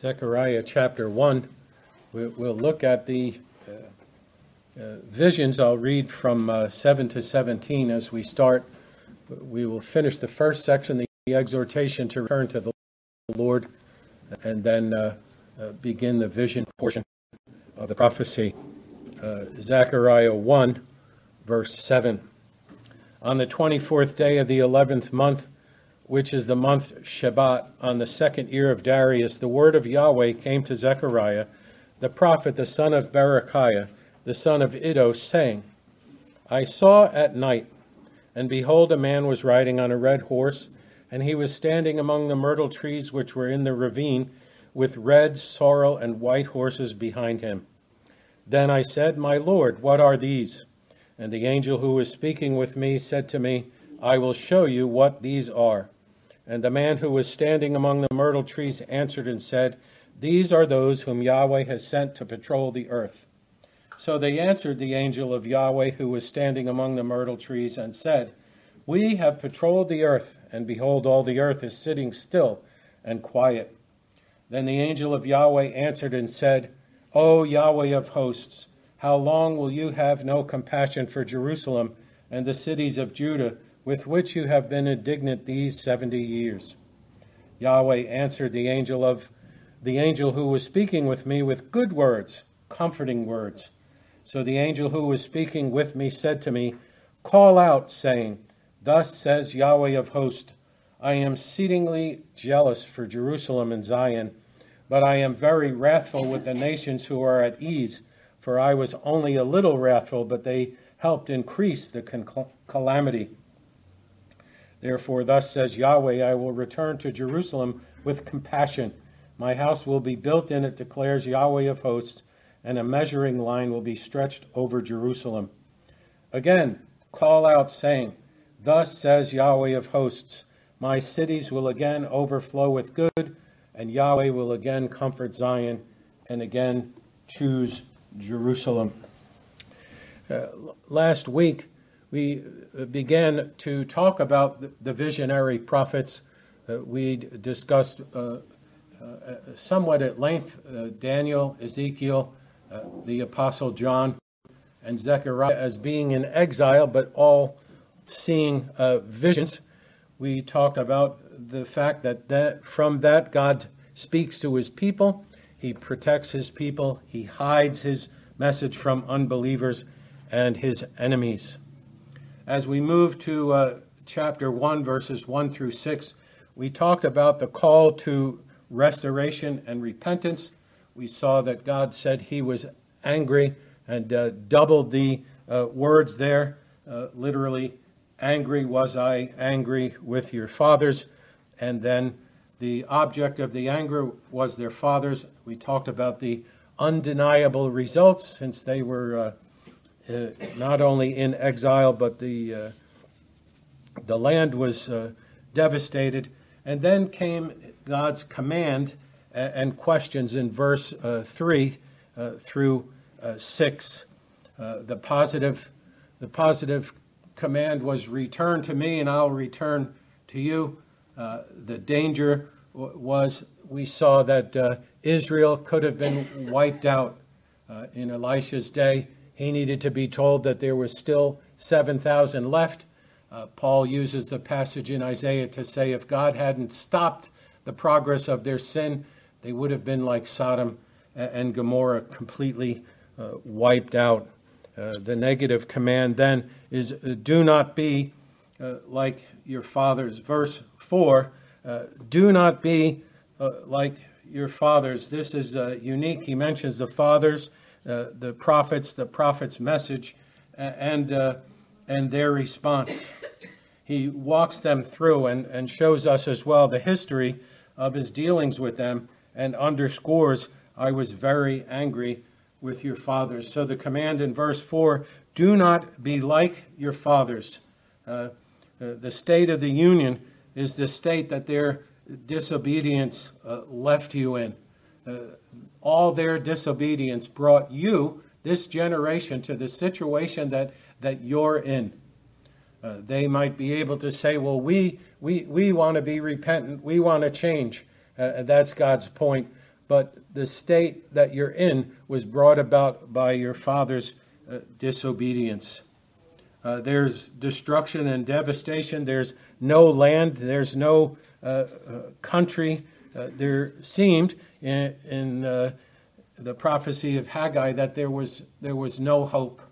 Zechariah chapter 1. We'll look at the uh, uh, visions. I'll read from uh, 7 to 17 as we start. We will finish the first section, the exhortation to return to the Lord, and then begin the vision portion of the prophecy. Zechariah 1, verse 7. On the 24th day of the 11th month, which is the month Shebat, on the second year of Darius, the word of Yahweh came to Zechariah, the prophet, the son of Berechiah, the son of Iddo, saying, I saw at night, and behold, a man was riding on a red horse, and he was standing among the myrtle trees which were in the ravine, with red, sorrel, and white horses behind him. Then I said, My Lord, what are these? And the angel who was speaking with me said to me, I will show you what these are. And the man who was standing among the myrtle trees answered and said, These are those whom Yahweh has sent to patrol the earth. So they answered the angel of Yahweh who was standing among the myrtle trees and said, We have patrolled the earth, and behold, all the earth is sitting still and quiet. Then the angel of Yahweh answered and said, O Yahweh of hosts, how long will you have no compassion for Jerusalem and the cities of Judah? With which you have been indignant these seventy years. Yahweh answered the angel of the angel who was speaking with me with good words, comforting words. So the angel who was speaking with me said to me, Call out, saying, Thus says Yahweh of hosts, I am exceedingly jealous for Jerusalem and Zion, but I am very wrathful with the nations who are at ease, for I was only a little wrathful, but they helped increase the calamity. Therefore, thus says Yahweh, I will return to Jerusalem with compassion. My house will be built in it, declares Yahweh of hosts, and a measuring line will be stretched over Jerusalem. Again, call out, saying, Thus says Yahweh of hosts, My cities will again overflow with good, and Yahweh will again comfort Zion, and again choose Jerusalem. Uh, last week, we began to talk about the visionary prophets. Uh, we discussed uh, uh, somewhat at length uh, Daniel, Ezekiel, uh, the Apostle John, and Zechariah as being in exile, but all seeing uh, visions. We talked about the fact that, that from that God speaks to his people, he protects his people, he hides his message from unbelievers and his enemies. As we move to uh, chapter 1, verses 1 through 6, we talked about the call to restoration and repentance. We saw that God said he was angry and uh, doubled the uh, words there. Uh, literally, angry was I, angry with your fathers. And then the object of the anger was their fathers. We talked about the undeniable results since they were uh, uh, not only in exile, but the, uh, the land was uh, devastated. And then came God's command and questions in verse 3 through 6. the, positive, the positive command was return to me and I'll return to you. Uh, the danger w- was we saw that uh, Israel could have been wiped out uh, in Elisha's day. He needed to be told that there was still 7,000 left. Uh, Paul uses the passage in Isaiah to say if God hadn't stopped the progress of their sin, they would have been like Sodom and Gomorrah, completely uh, wiped out. Uh, the negative command then is uh, do not be uh, like your fathers. Verse 4 uh, do not be like your fathers. This is unique. He mentions the fathers the prophets, the prophet's message, and, uh, and their response. He walks them through and, and shows us as well the history of his dealings with them and underscores, I was very angry with your fathers. So the command in verse 4 do not be like your fathers. Uh, the state of the union is the state that their disobedience uh, left you in. Uh, all their disobedience brought you, this generation, to the situation that, that you're in. Uh, they might be able to say, well, we, we, we want to be repentant, we want to change. Uh, that's God's point. but the state that you're in was brought about by your father's uh, disobedience. Uh, there's destruction and devastation. There's no land. There's no uh, uh country. Uh, there seemed in, in uh, the prophecy of Haggai that there was there was no hope.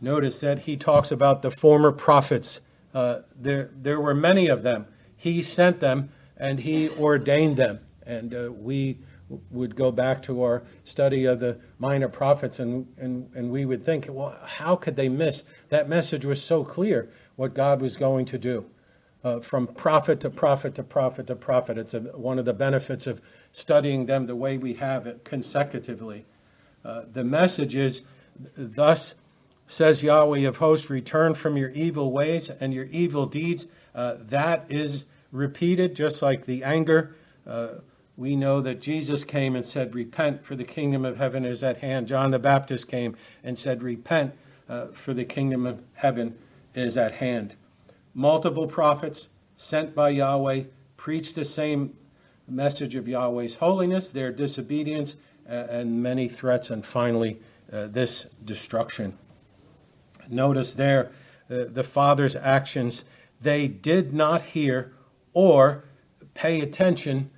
notice that he talks about the former prophets. there there were many of them. He sent them and he ordained them. And uh, we would go back to our study of the minor prophets and, and, and we would think, well, how could they miss? That message was so clear what God was going to do. Uh, from prophet to prophet to prophet to prophet. It's a, one of the benefits of studying them the way we have it consecutively. Uh, the message is, Thus says Yahweh of hosts, return from your evil ways and your evil deeds. Uh, that is repeated, just like the anger. Uh, we know that Jesus came and said, Repent, for the kingdom of heaven is at hand. John the Baptist came and said, Repent, uh, for the kingdom of heaven is at hand. Multiple prophets sent by Yahweh preached the same message of Yahweh's holiness, their disobedience, and many threats, and finally, uh, this destruction. Notice there uh, the Father's actions. They did not hear or pay attention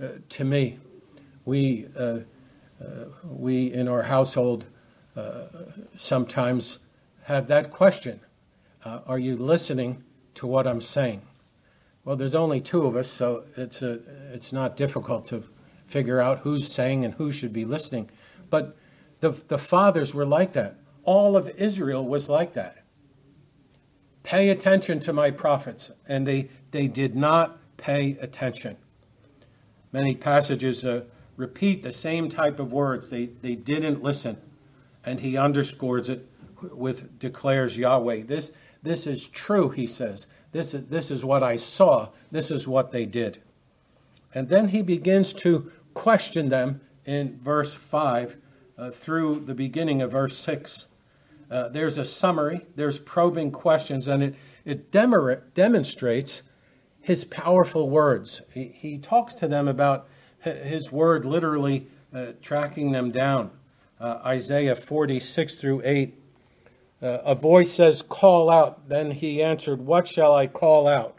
uh, to me. We, uh, uh, we in our household uh, sometimes have that question Are you listening to what I'm saying? Well, there's only two of us, so it's, a, it's not difficult to figure out who's saying and who should be listening. But the, the fathers were like that. All of Israel was like that. Pay attention to my prophets. And they, they did not pay attention. Many passages uh, repeat the same type of words. They, they didn't listen. And he underscores it with declares Yahweh. This, this is true, he says. This is, this is what I saw. This is what they did. And then he begins to question them in verse 5 uh, through the beginning of verse 6. Uh, there's a summary, there's probing questions, and it, it demonstrates his powerful words. He, he talks to them about his word literally uh, tracking them down. Uh, Isaiah 46 through 8. Uh, a voice says, Call out. Then he answered, What shall I call out?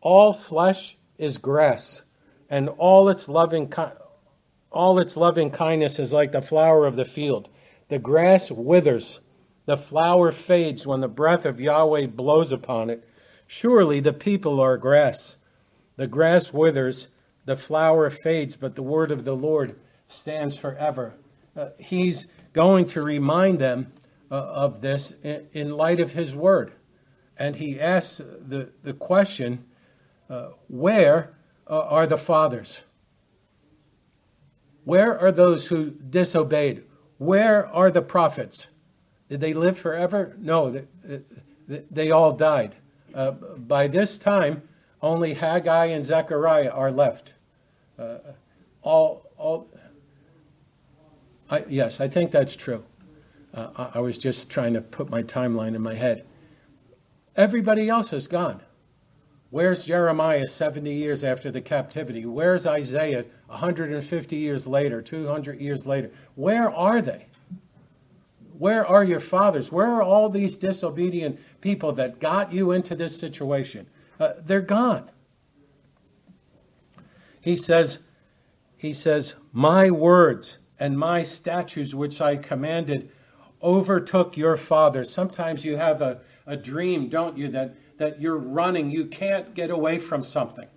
All flesh is grass, and all its loving ki- all its loving kindness is like the flower of the field. The grass withers, the flower fades when the breath of Yahweh blows upon it. Surely the people are grass. The grass withers, the flower fades, but the word of the Lord stands forever. Uh, he's going to remind them uh, of this in, in, light of his word. And he asks the, the question uh, where uh, are the fathers? Where are those who disobeyed? Where are the prophets? Did they live forever? No, they, they, all died. Uh, by this time, only Haggai and Zechariah are left. Uh, all, all. I, yes, I think that's true. Uh, I, was just trying to put my timeline in my head. Everybody else is gone. Where's Jeremiah 70 years after the captivity? Where's Isaiah 150 years later, 200 years later? Where are they? Where are your fathers? Where are all these disobedient people that got you into this situation? Uh, they're gone. He says, he says, My words and my statutes which I commanded overtook your fathers. Sometimes you have a, a dream, don't you, that, that you're running, you can't get away from something.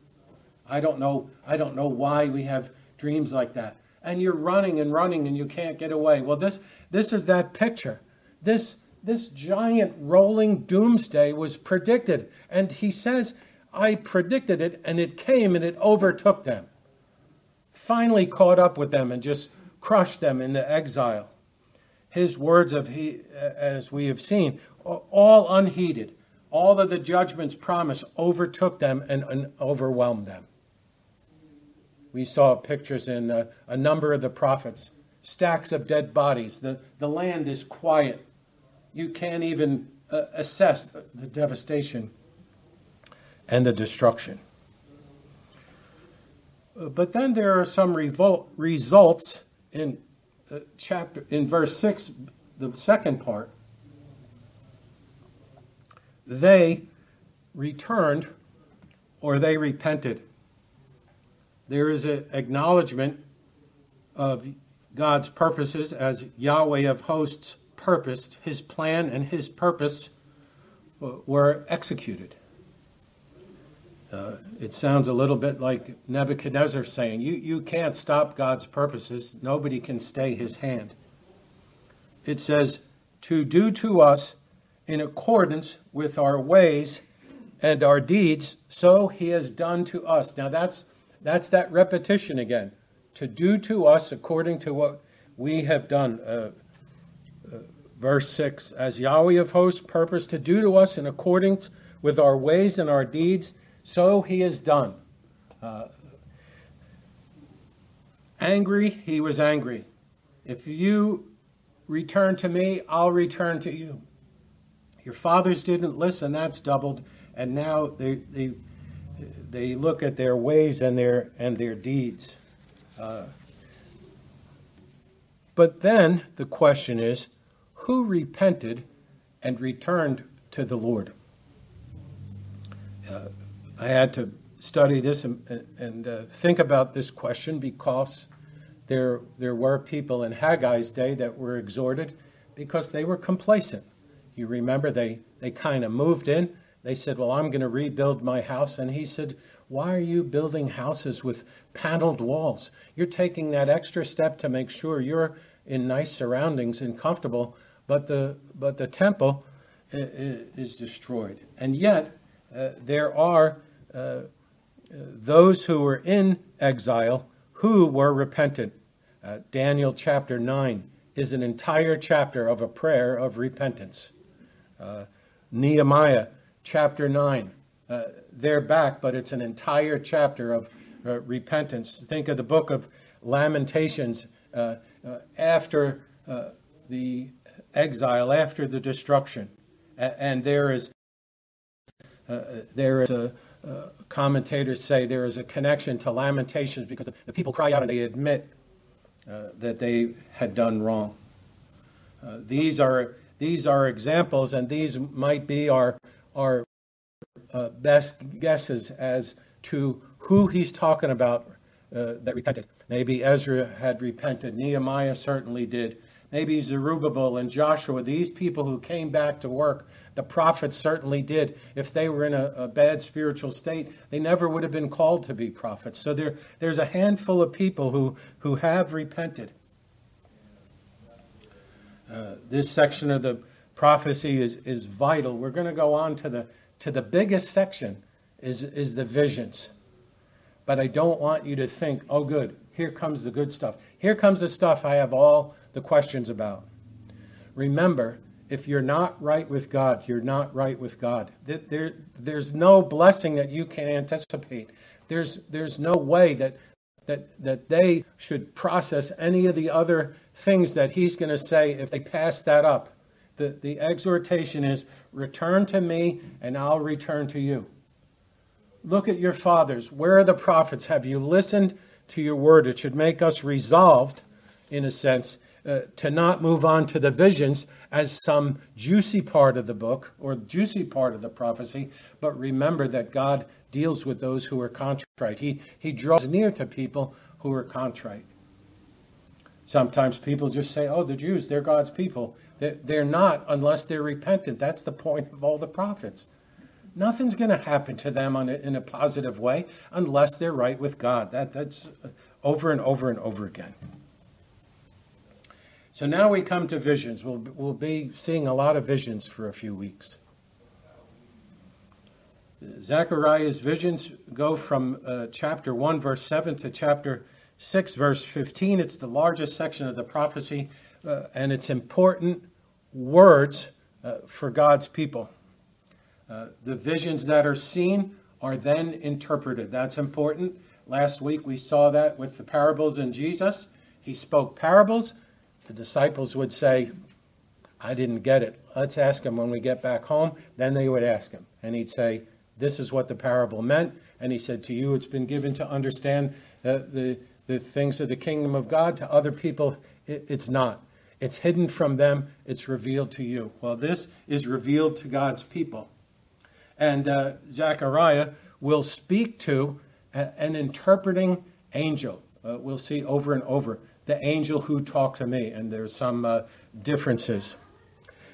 I don't know, I don't know why we have dreams like that. And you're running and running and you can't get away. Well, this this is that picture. This, this giant rolling doomsday was predicted. And he says, I predicted it, and it came and it overtook them. Finally caught up with them and just crushed them in the exile. His words of he, as we have seen, all unheeded. All of the judgments promised overtook them and, and overwhelmed them. We saw pictures in a, a number of the prophets stacks of dead bodies. The, the land is quiet. You can't even uh, assess the, the devastation and the destruction. Uh, but then there are some revolt, results in uh, chapter in verse 6 the second part they returned or they repented. There is an acknowledgement of God's purposes as Yahweh of hosts purposed his plan and his purpose uh, were executed uh, it sounds a little bit like Nebuchadnezzar saying, you, you can't stop God's purposes. Nobody can stay his hand. It says, to do to us in accordance with our ways and our deeds, so he has done to us. Now that's, that's that repetition again. To do to us according to what we have done. Uh, uh, verse 6 As Yahweh of hosts purposed to do to us in accordance with our ways and our deeds, so he is done. Uh, angry, he was angry. If you return to me, I'll return to you. Your fathers didn't listen, that's doubled, and now they, they, they look at their ways and their, and their deeds. Uh, but then the question is who repented and returned to the Lord? Uh, I had to study this and, and uh, think about this question because there, there were people in Haggai's day that were exhorted because they were complacent. You remember they, they kind of moved in. They said, Well, I'm going to rebuild my house. And he said, Why are you building houses with paneled walls? You're taking that extra step to make sure you're in nice surroundings and comfortable, but the, but the temple is destroyed. And yet, uh, there are uh, those who were in exile who were repentant. Uh, Daniel chapter 9 is an entire chapter of a prayer of repentance. Uh, Nehemiah chapter 9, uh, they're back, but it's an entire chapter of uh, repentance. Think of the book of Lamentations uh, after the exile, after the destruction. and there is, there is a, commentators say there is a connection to Lamentations because the people cry out and they admit uh, that they had done wrong. Uh, these are these are examples, and these might be our our uh, best guesses as to who he's talking about uh, that repented. Maybe Ezra had repented. Nehemiah certainly did. Maybe Zerubbabel and Joshua, these people who came back to work the prophets certainly did. If they were in a, a, bad spiritual state, they never would have been called to be prophets. So there, there's a handful of people who, who have repented. Uh, this section of the prophecy is, is vital. We're going to go on to the, to the biggest section is, is the visions. But I don't want you to think, oh, good, here comes the good stuff. Here comes the stuff I have all the questions about. Remember, if you're not right with God, you're not right with God. There, there's no blessing that you can anticipate. There's, there's no way that, that, that they should process any of the other things that he's going to say if they pass that up. The, the exhortation is return to me and I'll return to you. Look at your fathers. Where are the prophets? Have you listened to your word? It should make us resolved, in a sense, uh, to not move on to the visions as some juicy part of the book or juicy part of the prophecy, but remember that God deals with those who are contrite. He, he draws near to people who are contrite. Sometimes people just say, oh, the Jews, they're God's people. They're not unless they're repentant. That's the point of all the prophets. Nothing's going to happen to them a, in a positive way unless they're right with God. That, that's over and over and over again. So now we come to visions. We'll, we'll be seeing a lot of visions for a few weeks. Zechariah's visions go from uh, chapter 1, verse 7 to chapter 6, verse 15. It's the largest section of the prophecy, uh, and it's important words uh, for God's people. Uh, the visions that are seen are then interpreted. That's important. Last week we saw that with the parables in Jesus. He spoke parables, the disciples would say, I didn't get it. Let's ask him when we get back home. Then they would ask him. And he'd say, This is what the parable meant. And he said, To you it's been given to understand uh, the, the things of the kingdom of God. To other people, it, it's not. It's hidden from them, it's revealed to you. Well, this is revealed to God's people. And uh, Zechariah will speak to an interpreting angel. Uh, we'll see over and over the angel who talked to me, and there's some uh, differences.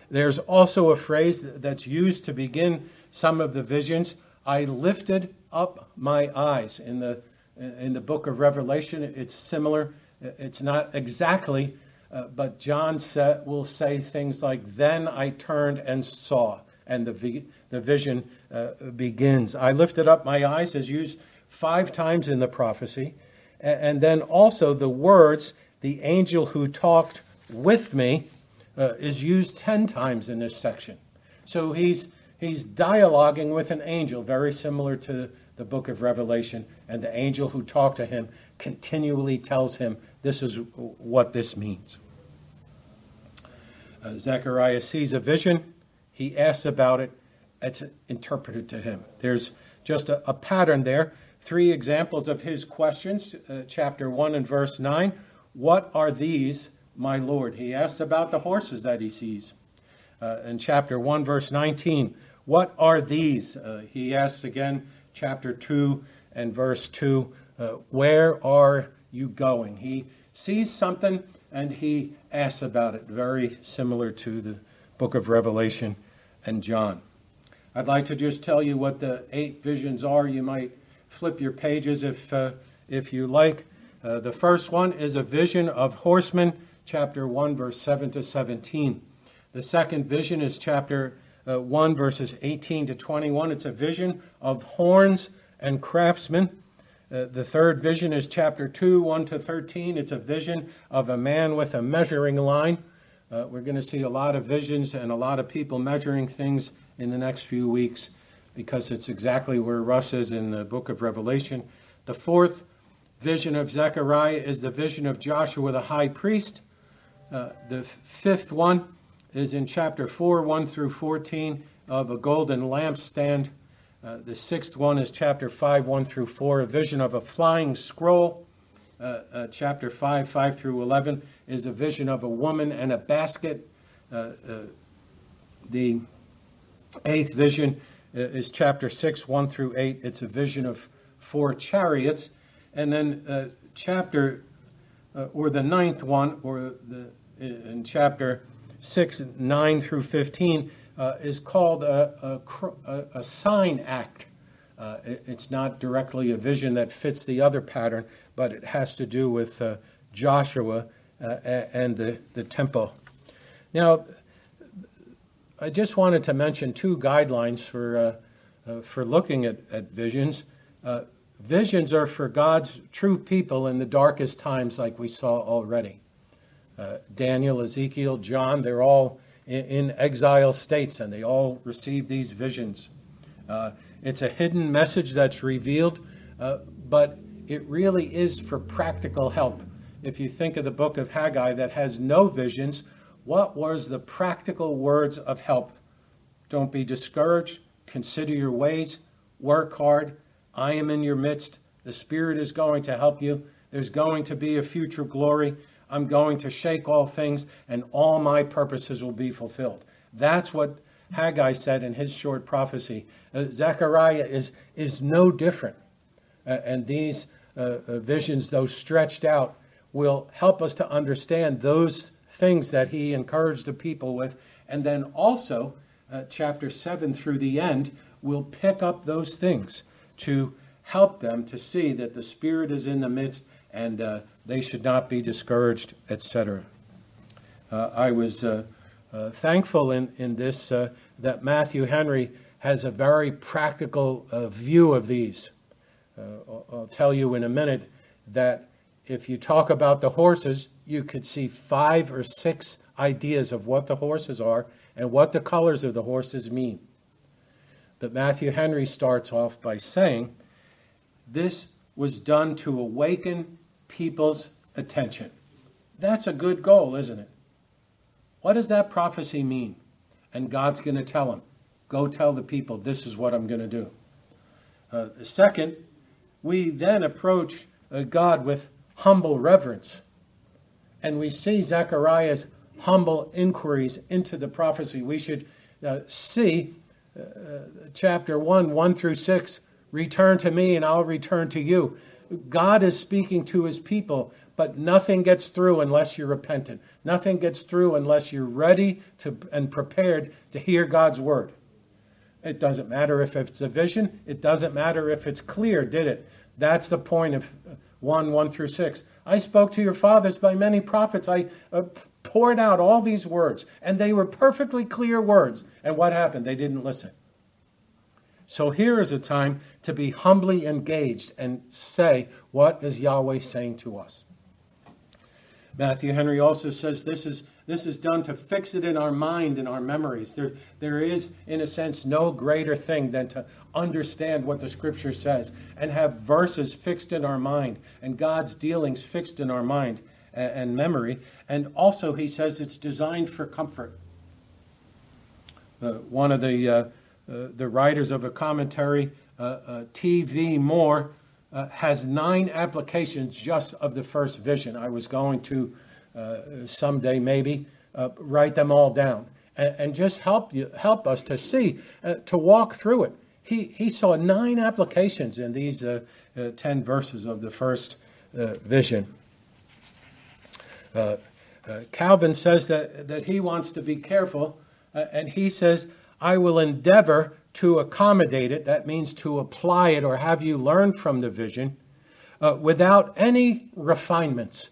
There's also a phrase that's used to begin some of the visions. I lifted up my eyes. In the, in the book of Revelation, it's similar. It's not exactly, uh, but John will say things like, Then I turned and saw, and the, vi- the vision uh, begins. I lifted up my eyes is used five times in the prophecy. And then also the words, the angel who talked with me, uh, is used 10 times in this section. So he's, he's dialoguing with an angel, very similar to the book of Revelation. And the angel who talked to him continually tells him, This is what this means. Uh, Zechariah sees a vision, he asks about it, it's interpreted to him. There's just a, a pattern there three examples of his questions, uh, chapter 1 and verse 9. What are these, my Lord? He asks about the horses that he sees. Uh, in chapter 1, verse 19, what are these? Uh, he asks again, chapter 2 and verse 2, uh, where are you going? He sees something and he asks about it, very similar to the book of Revelation and John. I'd like to just tell you what the eight visions are. You might flip your pages if, uh, if you like. Uh, the first one is a vision of horsemen, chapter 1, verse 7 to 17. The second vision is chapter uh, 1, verses 18 to 21. It's a vision of horns and craftsmen. Uh, the third vision is chapter 2, 1 to 13. It's a vision of a man with a measuring line. Uh, we're going to see a lot of visions and a lot of people measuring things in the next few weeks because it's exactly where Russ is in the book of Revelation. The fourth vision of Zechariah is the vision of Joshua the high priest. Uh, the fifth one is in chapter 4, 1 through 14, of a golden lampstand. Uh, the sixth one is chapter 5, 1 through 4, a vision of a flying scroll. Uh, uh chapter 5, 5 through 11 is a vision of a woman and a basket. Uh, uh, the eighth vision uh, is chapter 6, 1 through 8. It's a vision of four chariots. And then uh, chapter, or the ninth one, or the in chapter 6, 9 through 15, uh, is called a, a, a sign act. Uh, it, it's not directly a vision that fits the other pattern, but it has to do with Joshua and the, the temple. Now, I just wanted to mention two guidelines for, uh, uh, for looking at, at visions. Uh, visions are for God's true people in the darkest times, like we saw already. Uh, Daniel, Ezekiel, John, they're all in, in, exile states and they all receive these visions. Uh, it's a hidden message that's revealed, uh, but it really is for practical help. If you think of the book of Haggai that has no visions, what was the practical words of help? Don't be discouraged. Consider your ways. Work hard. I am in your midst. The Spirit is going to help you. There's going to be a future glory. I'm going to shake all things, and all my purposes will be fulfilled. That's what Haggai said in his short prophecy. Uh, Zechariah is, is no different. Uh, and these uh, uh visions, though stretched out, will help us to understand those things that he encouraged the people with. And then also, uh, chapter 7 through the end will pick up those things to help them to see that the Spirit is in the midst and uh, they should not be discouraged, etc. I was uh, uh, thankful in, in this uh, that Matthew Henry has a very practical view of these. I'll, I'll tell you in a minute that if you talk about the horses, you could see five or six ideas of what the horses are and what the colors of the horses mean. But Matthew Henry starts off by saying, This was done to awaken people's attention. That's a good goal, isn't it? What does that prophecy mean? And God's going to tell him, Go tell the people, this is what I'm going to do. Uh, second, we then approach uh, God with humble reverence. And we see Zechariah's humble inquiries into the prophecy. We should uh, see uh, chapter 1, 1 through 6 return to me and I'll return to you. God is speaking to his people, but nothing gets through unless you're repentant. Nothing gets through unless you're ready to, and prepared to hear God's word. It doesn't matter if it's a vision, it doesn't matter if it's clear, did it? That's the point of 1 1 through 6. I spoke to your fathers by many prophets. I uh, poured out all these words, and they were perfectly clear words. And what happened? They didn't listen. So here is a time to be humbly engaged and say, What is Yahweh saying to us? Matthew Henry also says this is, this is done to fix it in our mind and our memories. There, there is, in a sense, no greater thing than to understand what the scripture says and have verses fixed in our mind and God's dealings fixed in our mind and, and memory. And also, he says it's designed for comfort. Uh, one of the, uh, uh, the writers of a commentary, uh, uh, T.V. Moore, uh, has nine applications just of the first vision. I was going to uh, someday maybe uh, write them all down and, and, just help you help us to see uh, to walk through it. He he saw nine applications in these uh, ten verses of the first vision. Calvin says that that he wants to be careful, and he says, "I will endeavor." To accommodate it, that means to apply it or have you learn from the vision, uh, without any refinements.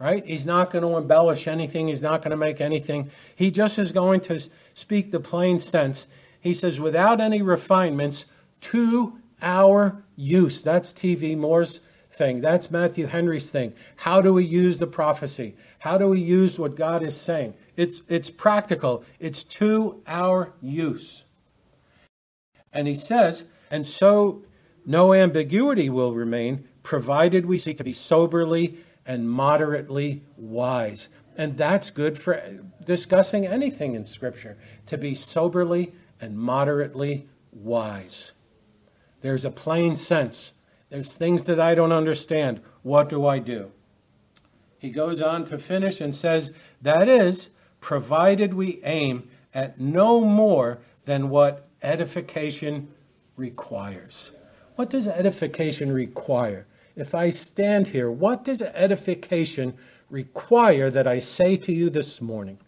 Right? He's not going to embellish anything. He's not going to make anything. He just is going to speak the plain sense. He says, without any refinements, to our use. That's T.V. Moore's thing. That's Matthew Henry's thing. How do we use the prophecy? How do we use what God is saying? It's, it's practical, it's to our use. And he says, and so no ambiguity will remain, provided we seek to be soberly and moderately wise. And that's good for discussing anything in Scripture, to be soberly and moderately wise. There's a plain sense. There's things that I don't understand. What do I do? He goes on to finish and says, That is, provided we aim at no more than what edification requires. What does edification require? If I stand here, what does edification require that I say to you this morning?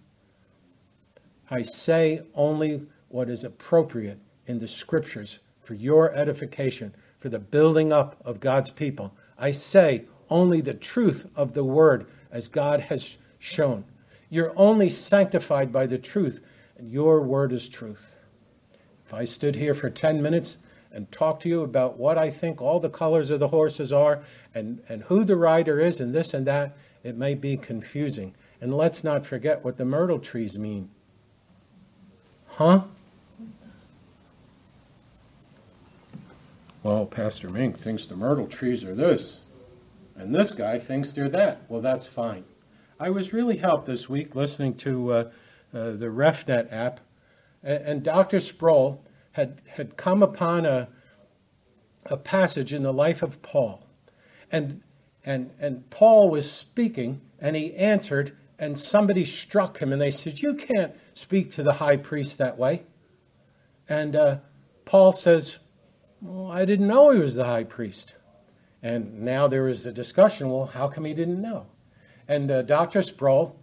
I say only what is appropriate in the scriptures for your edification, for the building up of God's people. I say only the truth of the word as God has shown. You're only sanctified by the truth, and your word is truth. If I stood here for 10 minutes and talked to you about what I think all the colors of the horses are and, and who the rider is and this and that, it may be confusing. And let's not forget what the myrtle trees mean. Huh? Well, Pastor Mink thinks the myrtle trees are this, and this guy thinks they're that. Well, that's fine. I was really helped this week listening to uh, uh, the RefNet app and Dr. Sproul had, had come upon a, a passage in the life of Paul. And, and, and Paul was speaking, and he answered, and somebody struck him, and they said, You can't speak to the high priest that way. And uh, Paul says, Well, I didn't know he was the high priest. And now there is a discussion well, how come he didn't know? And uh, Dr. Sproul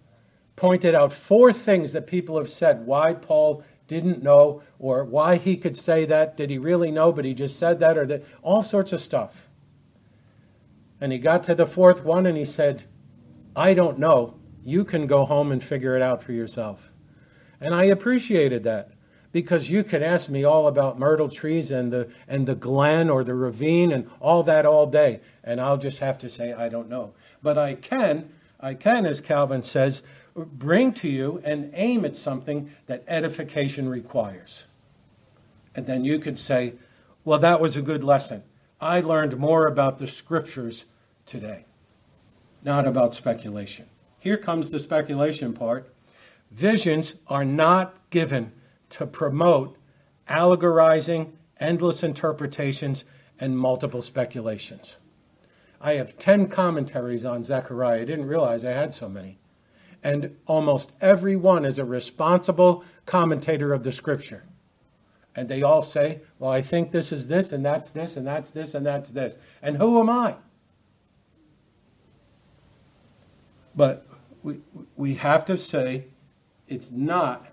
pointed out four things that people have said why Paul didn't know or why he could say that. Did he really know, but he just said that or that? All sorts of stuff. And he got to the fourth one and he said, I don't know. You can go home and figure it out for yourself. And I appreciated that because you could ask me all about myrtle trees and the, and the glen or the ravine and all that all day. And I'll just have to say, I don't know. But I can, I can, as Calvin says, bring to you and aim at something that edification requires. And then you could say, well, that was a good lesson. I learned more about the scriptures today, not about speculation. Here comes the speculation part. Visions are not given to promote allegorizing, endless interpretations, and multiple speculations. I have 10 commentaries on Zechariah. I didn't realize I had so many. And almost every one is a responsible commentator of the scripture. And they all say, well, I think this is this, and that's this, and that's this, and that's this. And who am I? But we, we have to say it's not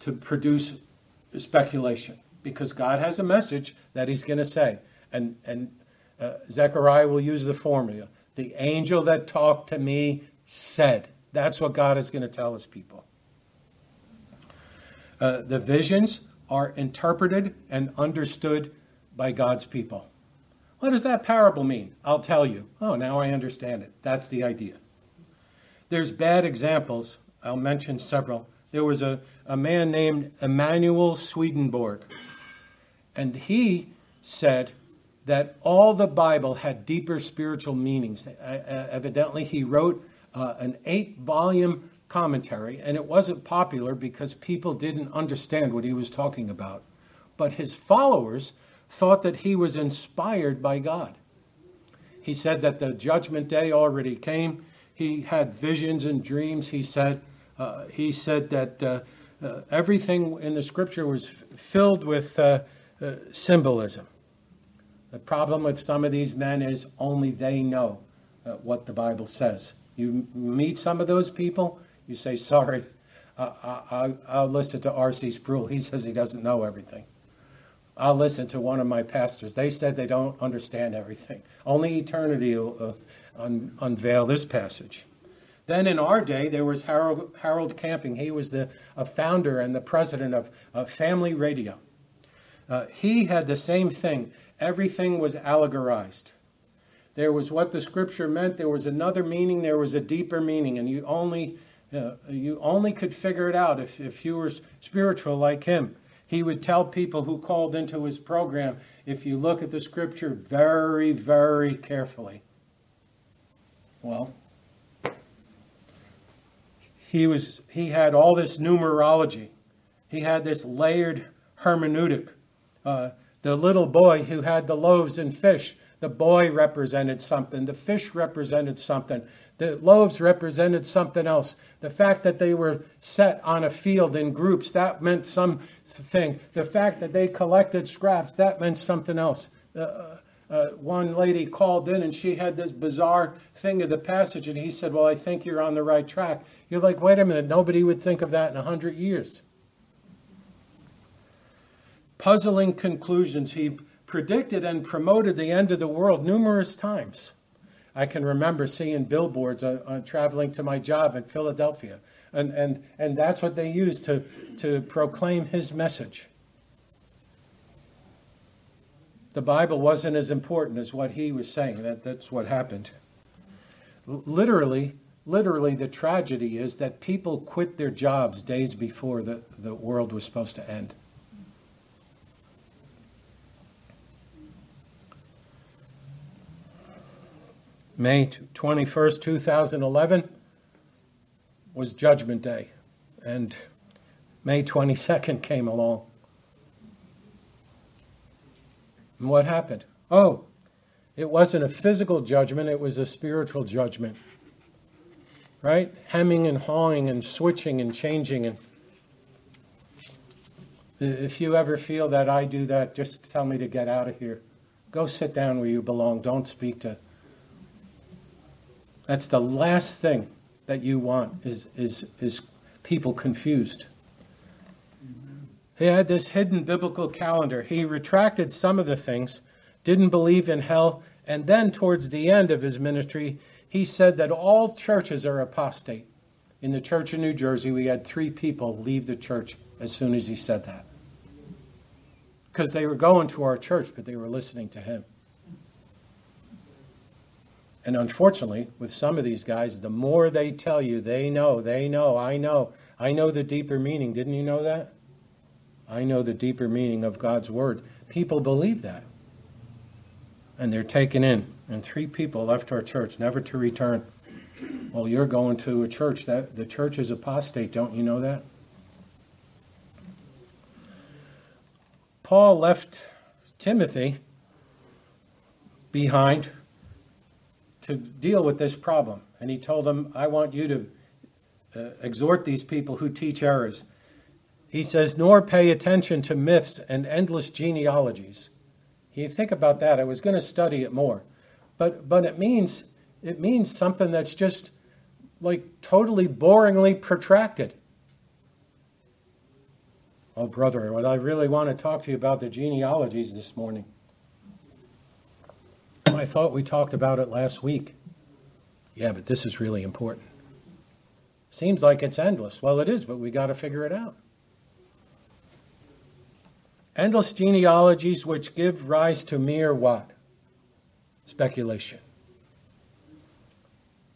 to produce speculation because God has a message that He's going to say. And, and uh, Zechariah will use the formula the angel that talked to me said. That's what God is going to tell His people. Uh, the visions are interpreted and understood by God's people. What does that parable mean? I'll tell you. Oh, now I understand it. That's the idea. There's bad examples. I'll mention several. There was a, a man named Emanuel Swedenborg, and he said that all the Bible had deeper spiritual meanings. evidently, he wrote uh, an eight volume commentary, and it wasn't popular because people didn't understand what he was talking about. But his followers thought that he was inspired by God. He said that the judgment day already came he had visions and dreams. He said, uh, he said that uh, uh, everything in the scripture was filled with uh, uh, symbolism. The problem with some of these men is only they know uh, what the Bible says. You meet some of those people, you say, sorry, I, will listen to R.C. Sproul. He says he doesn't know everything. I'll listen to one of my pastors. They said they don't understand everything. Only eternity will un- unveil this passage. Then in our day, there was Harold, Harold Camping. He was the a founder and the president of, of Family Radio. Uh, he had the same thing. Everything was allegorized. There was what the scripture meant. There was another meaning. There was a deeper meaning, and you only uh, you only could figure it out if, if you were spiritual like him. He would tell people who called into his program, if you look at the scripture very, very carefully, well, he was he had all this numerology. He had this layered hermeneutic. Uh, the little boy who had the loaves and fish, the boy represented something. The fish represented something. The loaves represented something else. The fact that they were set on a field in groups, that meant something. The fact that they collected scraps, that meant something else. Uh, uh, one lady called in and she had this bizarre thing of the passage, and he said, Well, I think you're on the right track. You're like, Wait a minute, nobody would think of that in a hundred years. Puzzling conclusions. He predicted and promoted the end of the world numerous times. I can remember seeing billboards uh, uh, traveling to my job in Philadelphia, and, and, and that's what they used to, to proclaim his message the Bible wasn't as important as what he was saying. That, that's what happened. Literally, literally, the tragedy is that people quit their jobs days before the, the world was supposed to end. May 21st, 2011 was Judgment Day, and May 22nd came along. And what happened? Oh, it wasn't a physical judgment, it was a spiritual judgment. Right? Hemming and hawing and switching and changing. And if you ever feel that I do that, just tell me to get out of here. Go sit down where you belong. Don't speak to. That's the last thing that you want is, is, is people confused. He had this hidden biblical calendar. He retracted some of the things, didn't believe in hell, and then towards the end of his ministry, he said that all churches are apostate. In the church in New Jersey, we had three people leave the church as soon as he said that. Because they were going to our church, but they were listening to him. And unfortunately, with some of these guys, the more they tell you they know, they know, I know, I know the deeper meaning. Didn't you know that? I know the deeper meaning of God's word. People believe that. And they're taken in. And three people left our church, never to return. Well, you're going to a church that the church is apostate, don't you know that? Paul left Timothy behind to deal with this problem. And he told them, I want you to uh, exhort these people who teach errors. He says, nor pay attention to myths and endless genealogies. You think about that. I was going to study it more. But, but it means it means something that's just like totally boringly protracted. Oh, brother, what I really want to talk to you about the genealogies this morning. I thought we talked about it last week. Yeah, but this is really important. Seems like it's endless. Well, it is, but we got to figure it out. Endless genealogies which give rise to mere what? Speculation.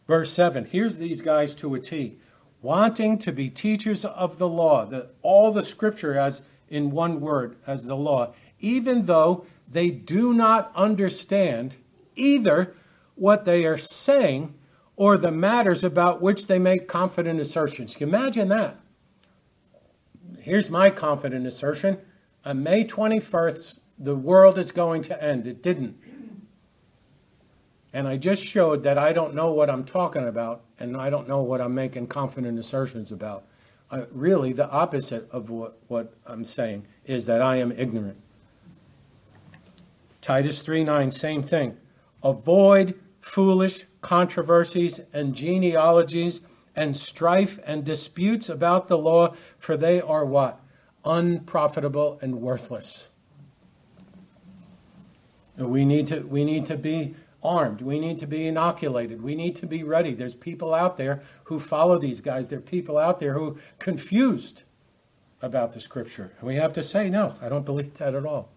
Verse 7 here's these guys to a T wanting to be teachers of the law, the, all the scripture as in one word, as the law, even though they do not understand either what they are saying or the matters about which they make confident assertions. Can you imagine that? Here's my confident assertion. On May 21st, the world is going to end. It didn't. And I just showed that I don't know what I'm talking about and I don't know what I'm making confident assertions about. Uh, really, the opposite of what, what I'm saying is that I am ignorant. Titus 3 9, same thing. Avoid foolish controversies and genealogies and strife and disputes about the law, for they are what? Unprofitable and worthless. We need to, we need to be armed. We need to be inoculated. We need to be ready. There's people out there who follow these guys. There are people out there who are confused about the scripture. And we have to say, no, I don't believe that at all.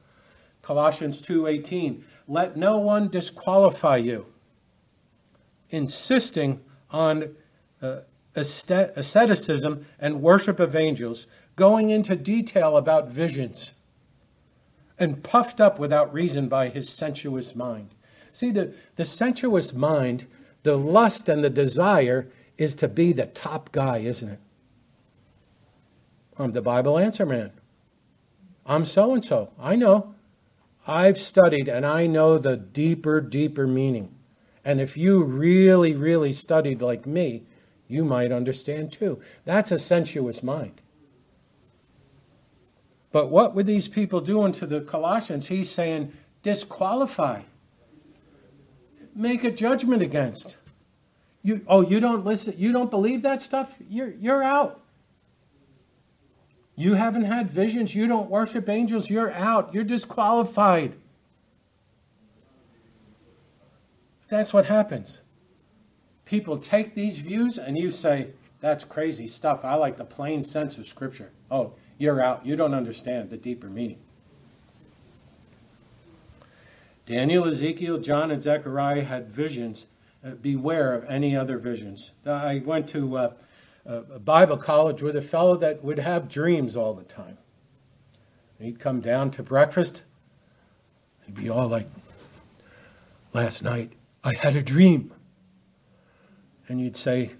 Colossians 2:18, let no one disqualify you, insisting on uh, asceticism and worship of angels, going into detail about visions, and puffed up without reason by his sensuous mind. See, the, the sensuous mind, the lust and the desire is to be the top guy, isn't it? I'm the Bible answer man. I'm so and so. I know. I've studied and I know the deeper, deeper meaning. And if you really, really studied like me, you might understand too. That's a sensuous mind. But what were these people doing to the Colossians? He's saying, disqualify make a judgment against. You, oh, you don't listen, you don't believe that stuff? You're, you're out. You haven't had visions, you don't worship angels, you're out. You're disqualified. That's what happens. People take these views and you say, that's crazy stuff. I like the plain sense of Scripture. Oh, you're out. You don't understand the deeper meaning. Daniel, Ezekiel, John, and Zechariah had visions. Uh, beware of any other visions. I went to uh, a Bible college with a fellow that would have dreams all the time. He'd come down to breakfast. He'd be all like, Last night I had a dream. And you'd say,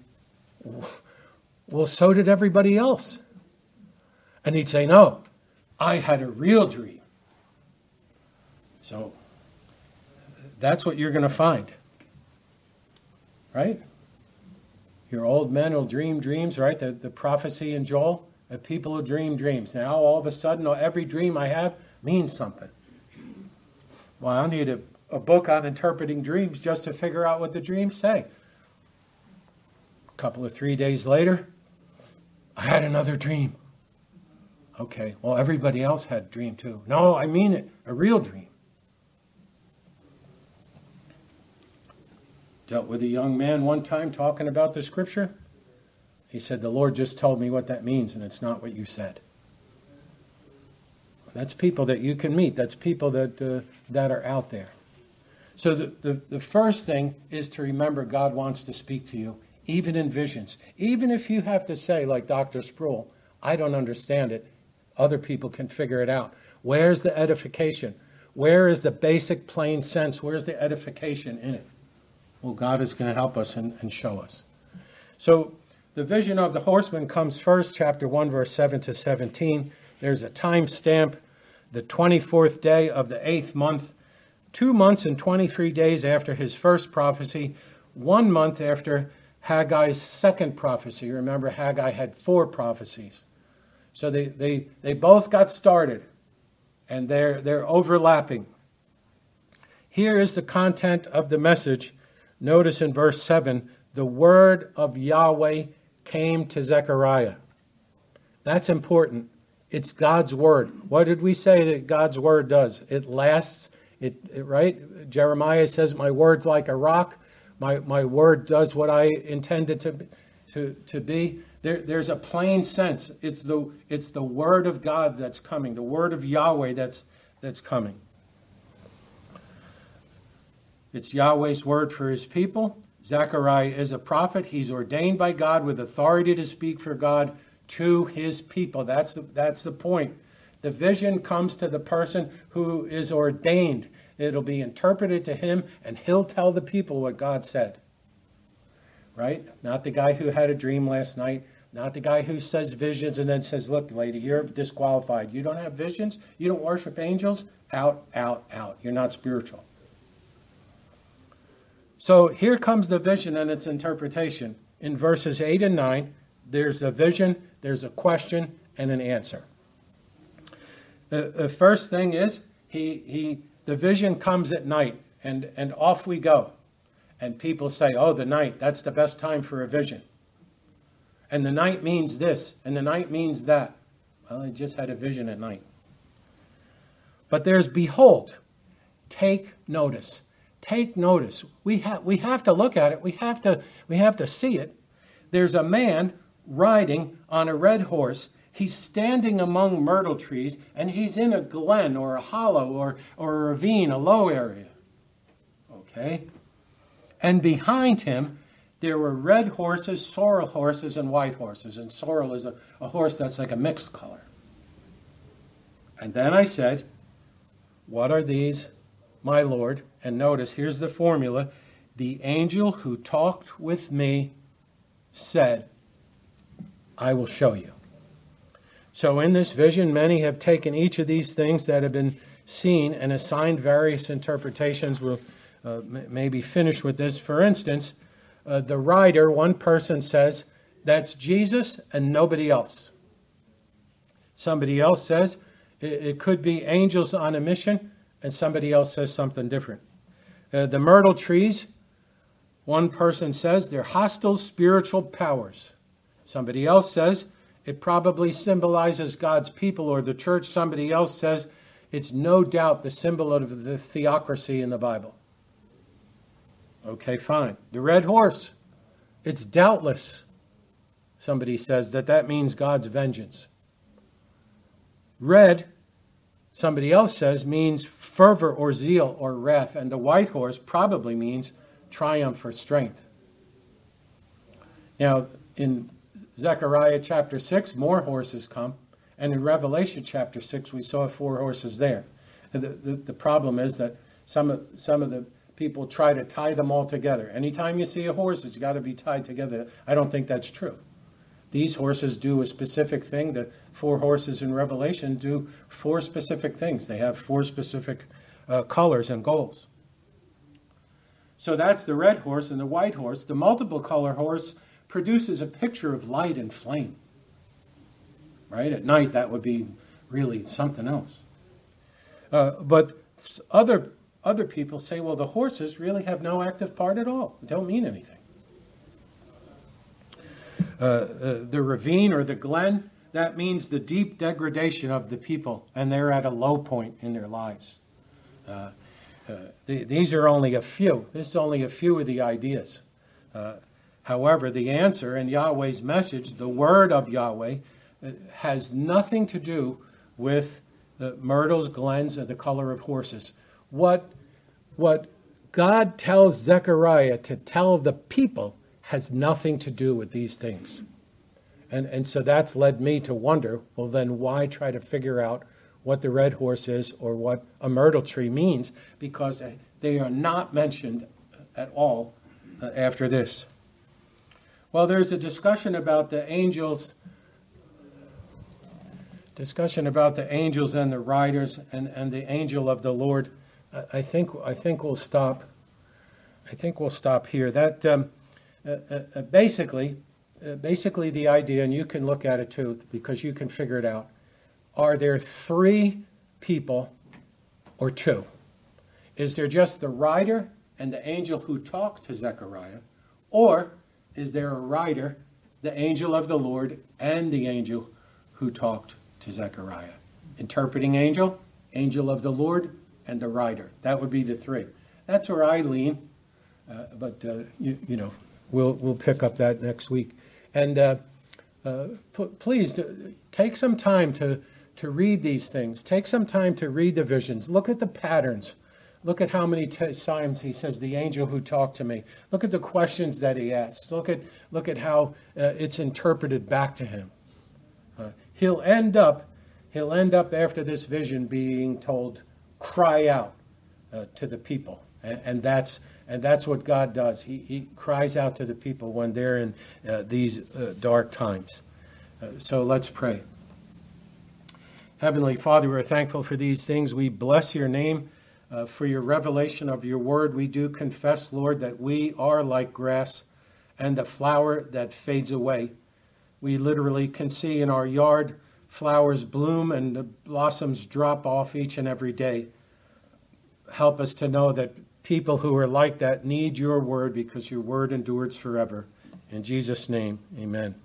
Well, so did everybody else. And he'd say, No, I had a real dream. So that's what you're going to find. Right? Your old men will dream dreams, right? The, the prophecy in Joel, the people will dream dreams. Now, all of a sudden, every dream I have means something. Well, I'll need a, a book on interpreting dreams just to figure out what the dreams say. A couple of three days later, I had another dream. Okay, well, everybody else had a dream too. No, I mean it, a real dream. Dealt with a young man one time talking about the scripture. He said, The Lord just told me what that means, and it's not what you said. That's people that you can meet. That's people that, uh, that are out there. So, the, the, the first thing is to remember God wants to speak to you, even in visions. Even if you have to say, like Dr. Sproul, I don't understand it, other people can figure it out. Where's the edification? Where is the basic plain sense? Where's the edification in it? Well, God is going to help us and, and show us. So the vision of the horseman comes first, chapter 1, verse 7 to 17. There's a time stamp, the 24th day of the eighth month. two months and 23 days after his first prophecy, one month after Haggai's second prophecy. Remember, Haggai had four prophecies. So they, they, they both got started, and they're, they're overlapping. Here is the content of the message. Notice in verse 7 the word of Yahweh came to Zechariah. That's important. It's God's word. What did we say that God's word does? It lasts. It, it, right? Jeremiah says, "My word's like a rock. My my word does what I intended to to to be." There, there's a plain sense. It's the it's the word of God that's coming. The word of Yahweh that's that's coming. It's Yahweh's word for his people. Zechariah is a prophet. He's ordained by God with authority to speak for God to his people. That's the, that's the point. The vision comes to the person who is ordained. It'll be interpreted to him, and he'll tell the people what God said. Right? Not the guy who had a dream last night, not the guy who says visions and then says, Look, lady, you're disqualified. You don't have visions? You don't worship angels? Out, out, out. You're not spiritual. So here comes the vision and its interpretation. In verses 8 and 9, there's a vision, there's a question, and an answer. The, the first thing is he, he, the vision comes at night, and, and off we go. And people say, oh, the night, that's the best time for a vision. And the night means this, and the night means that. Well, I just had a vision at night. But there's behold, take notice. Take notice. We have, we have to look at it. We have to, we have to see it. There's a man riding on a red horse. He's standing among myrtle trees, and he's in a glen or a hollow or, or a ravine, a low area. Okay? And behind him, there were red horses, sorrel horses, and white horses. And sorrel is a, a horse that's like a mixed color. And then I said, What are these, my Lord? And notice, here's the formula the angel who talked with me said, I will show you. So, in this vision, many have taken each of these things that have been seen and assigned various interpretations. We'll uh, maybe finish with this. For instance, uh, the writer, one person says, that's Jesus and nobody else. Somebody else says it, it could be angels on a mission, and somebody else says something different. Uh, the myrtle trees, one person says they're hostile spiritual powers. Somebody else says it probably symbolizes God's people or the church. Somebody else says it's no doubt the symbol of the theocracy in the Bible. Okay, fine. The red horse, it's doubtless, somebody says, that that means God's vengeance. Red, somebody else says, means fervor or zeal or wrath, and the white horse probably means triumph or strength. Now, in Zechariah chapter 6, more horses come. And in Revelation chapter 6, we saw four horses there. The, the, the, problem is that some of, some of the people try to tie them all together. Anytime you see a horse, it's got to be tied together. I don't think that's true. These horses do a specific thing. The four horses in Revelation do four specific things. They have four specific uh, colors and goals. So that's the red horse and the white horse. The multiple color horse produces a picture of light and flame. Right? At night, that would be really something else. Uh, but other, other people say, well, the horses really have no active part at all. They don't mean anything. Uh, uh, the ravine or the glen, that means the deep degradation of the people, and they're at a low point in their lives. Uh, uh the, these are only a few. This is only a few of the ideas. However, the answer in Yahweh's message, the word of Yahweh, has nothing to do with the myrtles, glens, and the color of horses. What, what God tells Zechariah to tell the people has nothing to do with these things. And, and so that's led me to wonder well, then why try to figure out what the red horse is or what a myrtle tree means? Because they are not mentioned at all uh, after this. Well, there's a discussion about the angels, discussion about the angels and the riders and, and the angel of the Lord I, think I think we'll stop. I think we'll stop here. That um, basically, uh, basically the idea, and you can look at it too because you can figure it out. Are there three people or two? Is there just the rider and the angel who talked to Zechariah, or is there a rider, the angel of the Lord, and the angel who talked to Zechariah? Interpreting angel, angel of the Lord, and the rider. That would be the three. That's where I lean. Uh, but uh, you, you, know, we'll we'll pick up that next week. And uh, uh p- please uh, take some time to to read these things. Take some time to read the visions. Look at the patterns. Look at how many t- times he says, "The angel who talked to me." Look at the questions that he asks. Look at look at how uh, it's interpreted back to him. he'll end up he'll end up after this vision being told, "Cry out to the people," and, and that's and that's what God does. He, he cries out to the people when they're in uh, these uh, dark times. Uh, so let's pray. Heavenly Father, we're thankful for these things. We bless your name uh, for your revelation of your word. We do confess, Lord, that we are like grass and the flower that fades away. We literally can see in our yard flowers bloom and the blossoms drop off each and every day. Help us to know that people who are like that need your word because your word endures forever. In Jesus' name, amen.